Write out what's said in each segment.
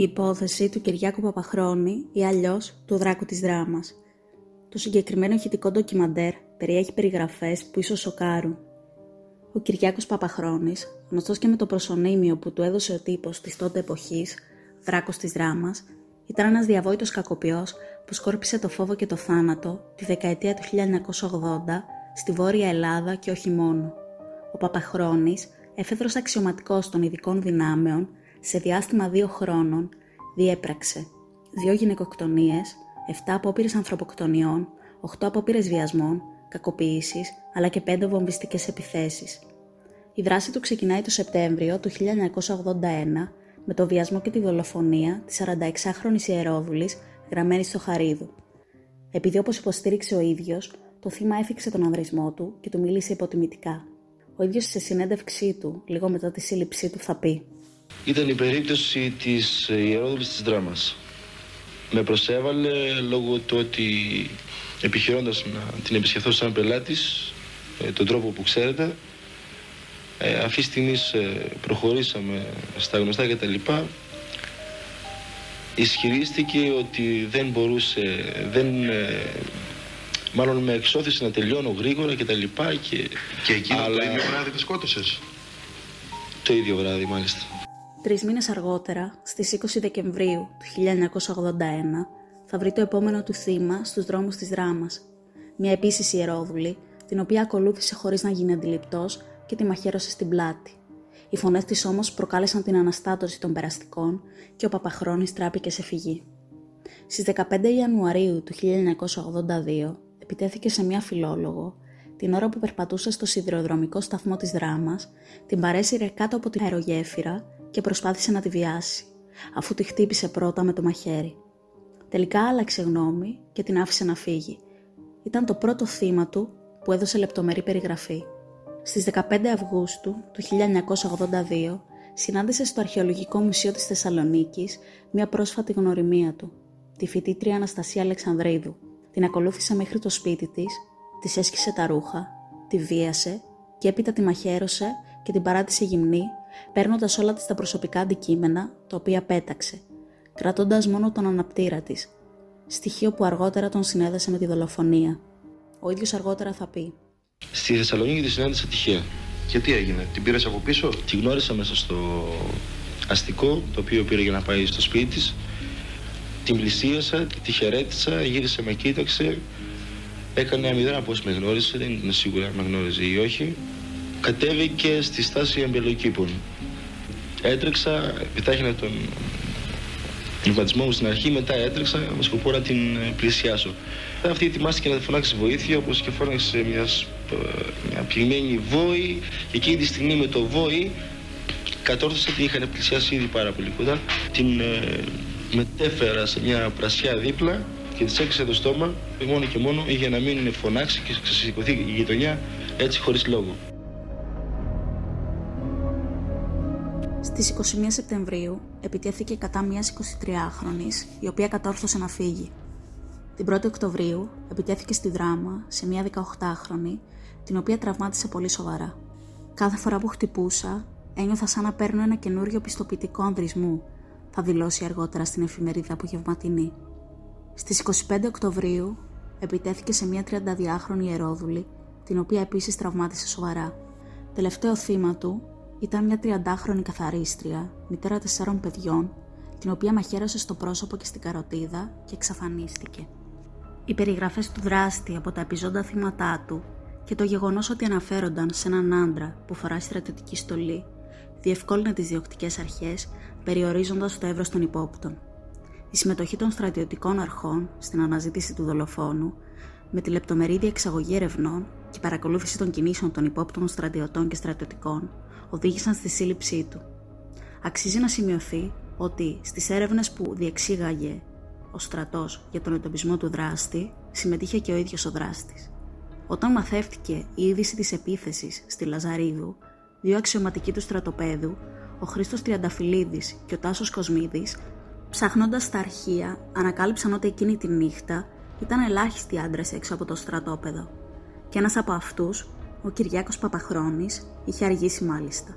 η υπόθεση του Κυριάκου Παπαχρόνη ή αλλιώς του Δράκου της Δράμας. Το συγκεκριμένο ηχητικό ντοκιμαντέρ περιέχει περιγραφές που ίσως σοκάρουν. Ο Κυριάκος Παπαχρόνης, γνωστός και με το προσωνύμιο που του έδωσε ο τύπος της τότε εποχής, Δράκος της Δράμας, ήταν ένας διαβόητος κακοποιός που σκόρπισε το φόβο και το θάνατο τη δεκαετία του 1980 στη Βόρεια Ελλάδα και όχι μόνο. Ο Παπαχρόνης, έφεδρος αξιωματικός των ειδικών δυνάμεων, σε διάστημα δύο χρόνων διέπραξε δύο γυναικοκτονίες, 7 απόπειρες ανθρωποκτονιών, 8 απόπειρες βιασμών, κακοποίησης, αλλά και 5 βομβιστικές επιθέσεις. Η δράση του ξεκινάει το Σεπτέμβριο του 1981 με το βιασμό και τη δολοφονία της 46χρονης ιερόδουλης γραμμένη στο Χαρίδου. Επειδή όπως υποστήριξε ο ίδιος, το θύμα έφυξε τον ανδρισμό του και του μίλησε υποτιμητικά. Ο ίδιος σε συνέντευξή του, λίγο μετά τη σύλληψή του, θα πει ήταν η περίπτωση της Ιερόδουλης της Δράμας. Με προσέβαλε λόγω του ότι επιχειρώντας να την επισκεφθώ σαν πελάτης, ε, τον τρόπο που ξέρετε, ε, αυτή τη στιγμή ε, προχωρήσαμε στα γνωστά και τα λοιπά, ισχυρίστηκε ότι δεν μπορούσε, δεν, μάλλον με εξώθησε να τελειώνω γρήγορα και τα λοιπά και, και εκείνο Αλλά... το ίδιο βράδυ τη σκότωσες. Το ίδιο βράδυ μάλιστα. Τρεις μήνες αργότερα, στις 20 Δεκεμβρίου του 1981, θα βρει το επόμενο του θύμα στους δρόμους της Δράμας. Μια επίσης ιερόδουλη, την οποία ακολούθησε χωρίς να γίνει αντιληπτός και τη μαχαίρωσε στην πλάτη. Οι φωνές της όμως προκάλεσαν την αναστάτωση των περαστικών και ο Παπαχρόνης τράπηκε σε φυγή. Στις 15 Ιανουαρίου του 1982 επιτέθηκε σε μια φιλόλογο την ώρα που περπατούσε στο σιδηροδρομικό σταθμό της Δράμας, την παρέσυρε κάτω από την αερογέφυρα και προσπάθησε να τη βιάσει, αφού τη χτύπησε πρώτα με το μαχαίρι. Τελικά άλλαξε γνώμη και την άφησε να φύγει. Ήταν το πρώτο θύμα του που έδωσε λεπτομερή περιγραφή. Στις 15 Αυγούστου του 1982 συνάντησε στο Αρχαιολογικό Μουσείο της Θεσσαλονίκης μια πρόσφατη γνωριμία του, τη φοιτήτρια Αναστασία Αλεξανδρίδου. Την ακολούθησε μέχρι το σπίτι της, της έσκησε τα ρούχα, τη βίασε και έπειτα τη μαχαίρωσε και την παράτησε γυμνή παίρνοντας όλα της τα προσωπικά αντικείμενα, τα οποία πέταξε, κρατώντας μόνο τον αναπτήρα της, στοιχείο που αργότερα τον συνέδεσε με τη δολοφονία. Ο ίδιος αργότερα θα πει. Στη Θεσσαλονίκη τη συνάντησα τυχαία. Και τι έγινε, την πήρες από πίσω; Τη γνώρισα μέσα στο αστικό, το οποίο πήρε για να πάει στο σπίτι της. Την πλησίασα, τη χαιρέτησα, γύρισε με κοίταξε. Έκανε αμυδρά πώ με γνώρισε, δεν είναι σίγουρα αν με γνώριζε ή όχι κατέβηκε στη στάση εμπελοκήπων. Έτρεξα, επιτάχυνα τον εμφανισμό μου στην αρχή, μετά έτρεξα με σκοπό να την ε, πλησιάσω. Αυτή ετοιμάστηκε να φωνάξει βοήθεια, όπως και φώναξε μιας, ε, μια πυγμένη βόη και εκείνη τη στιγμή με το βόη κατόρθωσε ότι είχαν πλησιάσει ήδη πάρα πολύ κοντά. Την ε, μετέφερα σε μια πρασιά δίπλα και της έκλεισε το στόμα μόνο και μόνο για να μην φωνάξει και ξεσηκωθεί η γειτονιά έτσι χωρίς λόγο. Στις 21 Σεπτεμβρίου επιτέθηκε κατά μιας 23χρονης, η οποία κατόρθωσε να φύγει. Την 1η Οκτωβρίου επιτέθηκε στη δράμα σε μια 18χρονη, την οποία τραυμάτισε πολύ σοβαρά. Κάθε φορά που χτυπούσα, ένιωθα σαν να παίρνω ένα καινούριο πιστοποιητικό ανδρισμού, θα δηλώσει αργότερα στην εφημερίδα απογευματινή. Στις 25 Οκτωβρίου επιτέθηκε σε μια 32χρονη ιερόδουλη, την οποία επίσης τραυμάτισε σοβαρά. Τελευταίο θύμα του ήταν μια 30χρονη καθαρίστρια, μητέρα τεσσάρων παιδιών, την οποία μαχαίρωσε στο πρόσωπο και στην καροτίδα και εξαφανίστηκε. Οι περιγραφές του δράστη από τα επιζώντα θύματά του και το γεγονός ότι αναφέρονταν σε έναν άντρα που φοράει στρατιωτική στολή διευκόλυνε τις διοκτικές αρχές περιορίζοντας το εύρος των υπόπτων. Η συμμετοχή των στρατιωτικών αρχών στην αναζήτηση του δολοφόνου με τη λεπτομερή διεξαγωγή ερευνών και παρακολούθηση των κινήσεων των υπόπτων στρατιωτών και στρατιωτικών οδήγησαν στη σύλληψή του. Αξίζει να σημειωθεί ότι στις έρευνες που διεξήγαγε ο στρατός για τον εντοπισμό του δράστη, συμμετείχε και ο ίδιος ο δράστης. Όταν μαθεύτηκε η είδηση της επίθεσης στη Λαζαρίδου, δύο αξιωματικοί του στρατοπέδου, ο Χρήστος Τριανταφυλλίδης και ο Τάσος Κοσμίδης, ψάχνοντας τα αρχεία, ανακάλυψαν ότι εκείνη τη νύχτα ήταν ελάχιστοι άντρες έξω από το στρατόπεδο και ένας από αυτούς ο Κυριάκος Παπαχρόνης είχε αργήσει μάλιστα.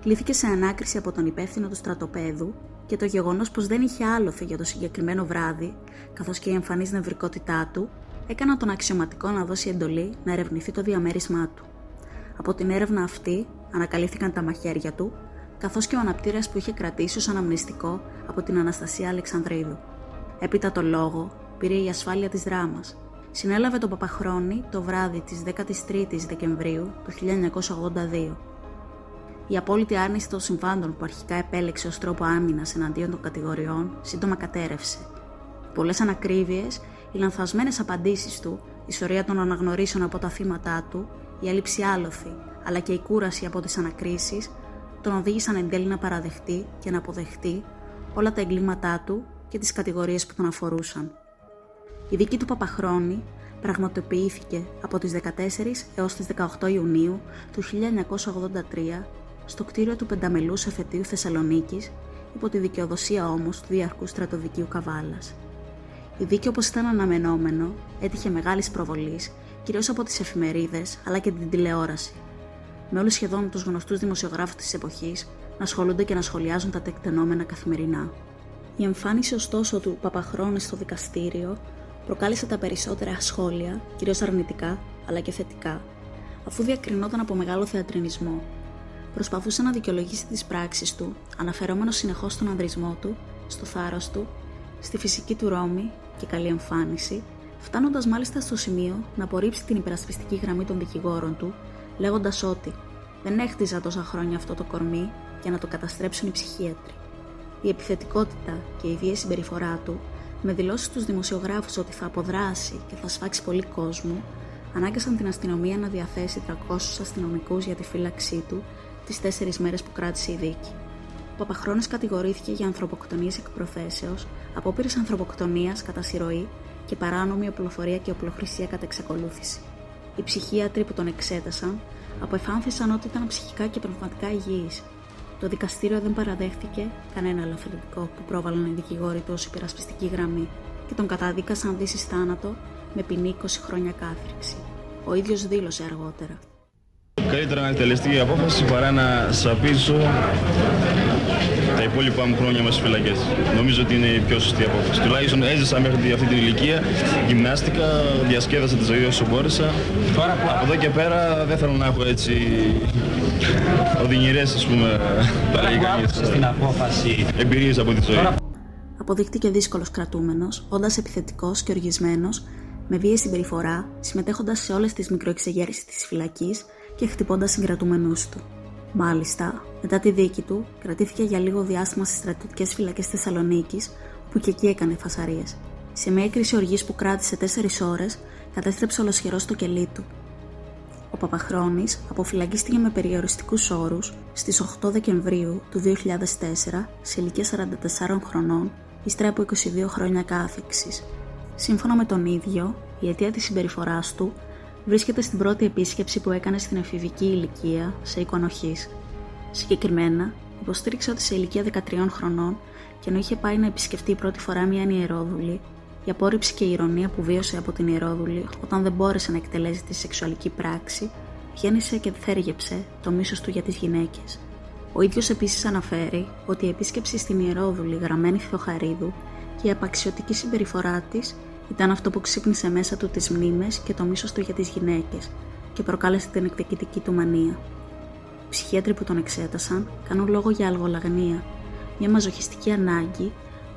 Κλήθηκε σε ανάκριση από τον υπεύθυνο του στρατοπέδου και το γεγονός πως δεν είχε άλοθη για το συγκεκριμένο βράδυ, καθώς και η εμφανής νευρικότητά του, έκαναν τον αξιωματικό να δώσει εντολή να ερευνηθεί το διαμέρισμά του. Από την έρευνα αυτή ανακαλύφθηκαν τα μαχαίρια του, καθώς και ο αναπτήρας που είχε κρατήσει ως αναμνηστικό από την Αναστασία Αλεξανδρίδου. Έπειτα το λόγο πήρε η ασφάλεια της δράμας. Συνέλαβε τον Παπαχρόνη το βράδυ της 13ης Δεκεμβρίου του 1982 η απόλυτη άρνηση των συμβάντων που αρχικά επέλεξε ως τρόπο άμυνας εναντίον των κατηγοριών σύντομα κατέρευσε. Πολλές ανακρίβειες, οι λανθασμένες απαντήσεις του, η σωρία των αναγνωρίσεων από τα θύματα του, η έλλειψη άλοθη, αλλά και η κούραση από τις ανακρίσεις, τον οδήγησαν εν τέλει να παραδεχτεί και να αποδεχτεί όλα τα εγκλήματά του και τις κατηγορίες που τον αφορούσαν. Η δίκη του Παπαχρόνη πραγματοποιήθηκε από τις 14 έως τις 18 Ιουνίου του 1983 στο κτίριο του Πενταμελού Εφετείου Θεσσαλονίκης, υπό τη δικαιοδοσία όμως του Διαρκού Στρατοδικείου Καβάλας. Η δίκη, όπως ήταν αναμενόμενο, έτυχε μεγάλης προβολής, κυρίως από τις εφημερίδες αλλά και την τηλεόραση. Με όλους σχεδόν τους γνωστούς δημοσιογράφους της εποχής να ασχολούνται και να σχολιάζουν τα τεκτενόμενα καθημερινά. Η εμφάνιση ωστόσο του Παπαχρόνη στο δικαστήριο προκάλεσε τα περισσότερα σχόλια, κυρίως αρνητικά αλλά και θετικά, αφού διακρινόταν από μεγάλο θεατρινισμό προσπαθούσε να δικαιολογήσει τις πράξεις του, αναφερόμενος συνεχώς στον ανδρισμό του, στο θάρρος του, στη φυσική του ρόμη και καλή εμφάνιση, φτάνοντας μάλιστα στο σημείο να απορρίψει την υπερασπιστική γραμμή των δικηγόρων του, λέγοντας ότι δεν έχτιζα τόσα χρόνια αυτό το κορμί για να το καταστρέψουν οι ψυχίατροι. Η επιθετικότητα και η βίαιη συμπεριφορά του, με δηλώσεις στου δημοσιογράφους ότι θα αποδράσει και θα σφάξει πολύ κόσμο, ανάγκασαν την αστυνομία να διαθέσει 300 αστυνομικούς για τη φύλαξή του τις τέσσερις μέρες που κράτησε η δίκη. Ο Παπαχρόνης κατηγορήθηκε για ανθρωποκτονίες εκ προθέσεως, απόπειρες ανθρωποκτονίας κατά συρροή και παράνομη οπλοφορία και οπλοχρησία κατά εξακολούθηση. Οι ψυχίατροι που τον εξέτασαν απεφάνθησαν ότι ήταν ψυχικά και πνευματικά υγιή. Το δικαστήριο δεν παραδέχτηκε κανένα ελαφρυντικό που πρόβαλαν οι δικηγόροι του ως υπερασπιστική γραμμή και τον καταδίκασαν δύσης θάνατο με ποινή 20 χρόνια κάθριξη. Ο ίδιος δήλωσε αργότερα. Καλύτερα να εκτελεστεί η απόφαση παρά να σαπίσω τα υπόλοιπα μου χρόνια μέσα στις φυλακές. Νομίζω ότι είναι η πιο σωστή απόφαση. Τουλάχιστον έζησα μέχρι αυτή την ηλικία, γυμνάστηκα, διασκέδασα τη ζωή όσο μπόρεσα. Από εδώ και πέρα δεν θέλω να έχω έτσι οδυνηρές, ας πούμε, στην απόφαση. εμπειρίες από τη ζωή. Αποδείχτηκε δύσκολος κρατούμενος, όντας επιθετικός και οργισμένος, με βίαιη συμπεριφορά, συμμετέχοντας σε όλες τις μικροεξεγέρσεις της φυλακής και χτυπώντας συγκρατούμενου του. Μάλιστα, μετά τη δίκη του, κρατήθηκε για λίγο διάστημα στις στρατιωτικές φυλακές Θεσσαλονίκης, που και εκεί έκανε φασαρίες. Σε μια έκρηση οργής που κράτησε 4 ώρες, κατέστρεψε ολοσχερό το κελί του. Ο Παπαχρόνης αποφυλακίστηκε με περιοριστικούς όρους στις 8 Δεκεμβρίου του 2004 σε ηλικία 44 χρονών, ύστερα από 22 χρόνια κάθεξης. Σύμφωνα με τον ίδιο, η αιτία της συμπεριφοράς του βρίσκεται στην πρώτη επίσκεψη που έκανε στην εφηβική ηλικία σε οικονοχής. Συγκεκριμένα, υποστήριξε ότι σε ηλικία 13 χρονών και ενώ είχε πάει να επισκεφτεί πρώτη φορά μια ιερόδουλη, η απόρριψη και η ηρωνία που βίωσε από την ιερόδουλη όταν δεν μπόρεσε να εκτελέσει τη σεξουαλική πράξη, γέννησε και θέργεψε το μίσος του για τις γυναίκες. Ο ίδιος επίσης αναφέρει ότι η επίσκεψη στην ιερόδουλη γραμμένη Θεοχαρίδου και η απαξιωτική συμπεριφορά της ήταν αυτό που ξύπνησε μέσα του τις μνήμες και το μίσος του για τις γυναίκες και προκάλεσε την εκδικητική του μανία. Οι ψυχίατροι που τον εξέτασαν κάνουν λόγο για αλγολαγνία, μια μαζοχιστική ανάγκη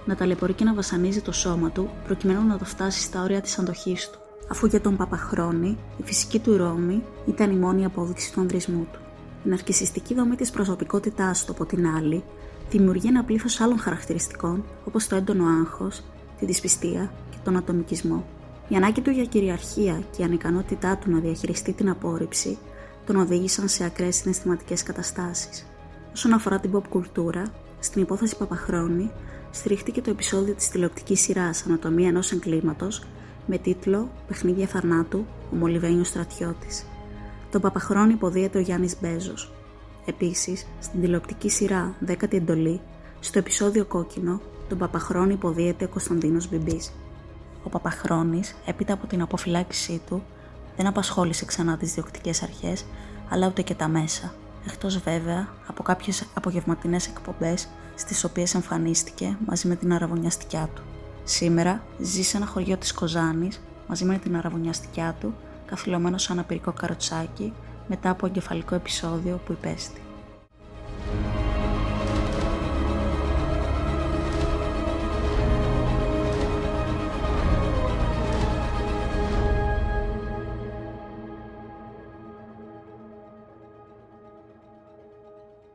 να ταλαιπωρεί και να βασανίζει το σώμα του προκειμένου να το φτάσει στα όρια της αντοχής του, αφού για τον Παπαχρόνη η φυσική του ρόμη ήταν η μόνη απόδειξη του ανδρισμού του. Η ναρκισιστική δομή της προσωπικότητάς του, από την άλλη, δημιουργεί ένα πλήθος άλλων χαρακτηριστικών, όπως το έντονο άγχος, τη δυσπιστία τον ατομικισμό. Η ανάγκη του για κυριαρχία και η ανικανότητά του να διαχειριστεί την απόρριψη τον οδήγησαν σε ακραίες συναισθηματικές καταστάσεις. Όσον αφορά την pop κουλτούρα, στην υπόθεση Παπαχρόνη στηρίχτηκε το επεισόδιο της τηλεοπτικής σειράς Ανατομία ενός εγκλήματος με τίτλο Παιχνίδια θανάτου, ο Μολυβένιος στρατιώτης. Τον Παπαχρόνη υποδίεται ο Γιάννης Μπέζος. Επίσης, στην τηλεοπτική σειρά Δέκατη Εντολή, στο επεισόδιο Κόκκινο, τον Παπαχρόνη υποδίεται ο Κωνσταντίνος Μπιμπής. Ο Παπαχρόνης, έπειτα από την αποφυλάκησή του, δεν απασχόλησε ξανά τις διοκτικές αρχές, αλλά ούτε και τα μέσα, εκτός βέβαια από κάποιες απογευματινές εκπομπές στις οποίες εμφανίστηκε μαζί με την αραβωνιαστικιά του. Σήμερα ζει σε ένα χωριό της Κοζάνης μαζί με την αραβωνιαστικιά του, καθυλωμένο σε ένα πυρικό καροτσάκι μετά από εγκεφαλικό επεισόδιο που υπέστη.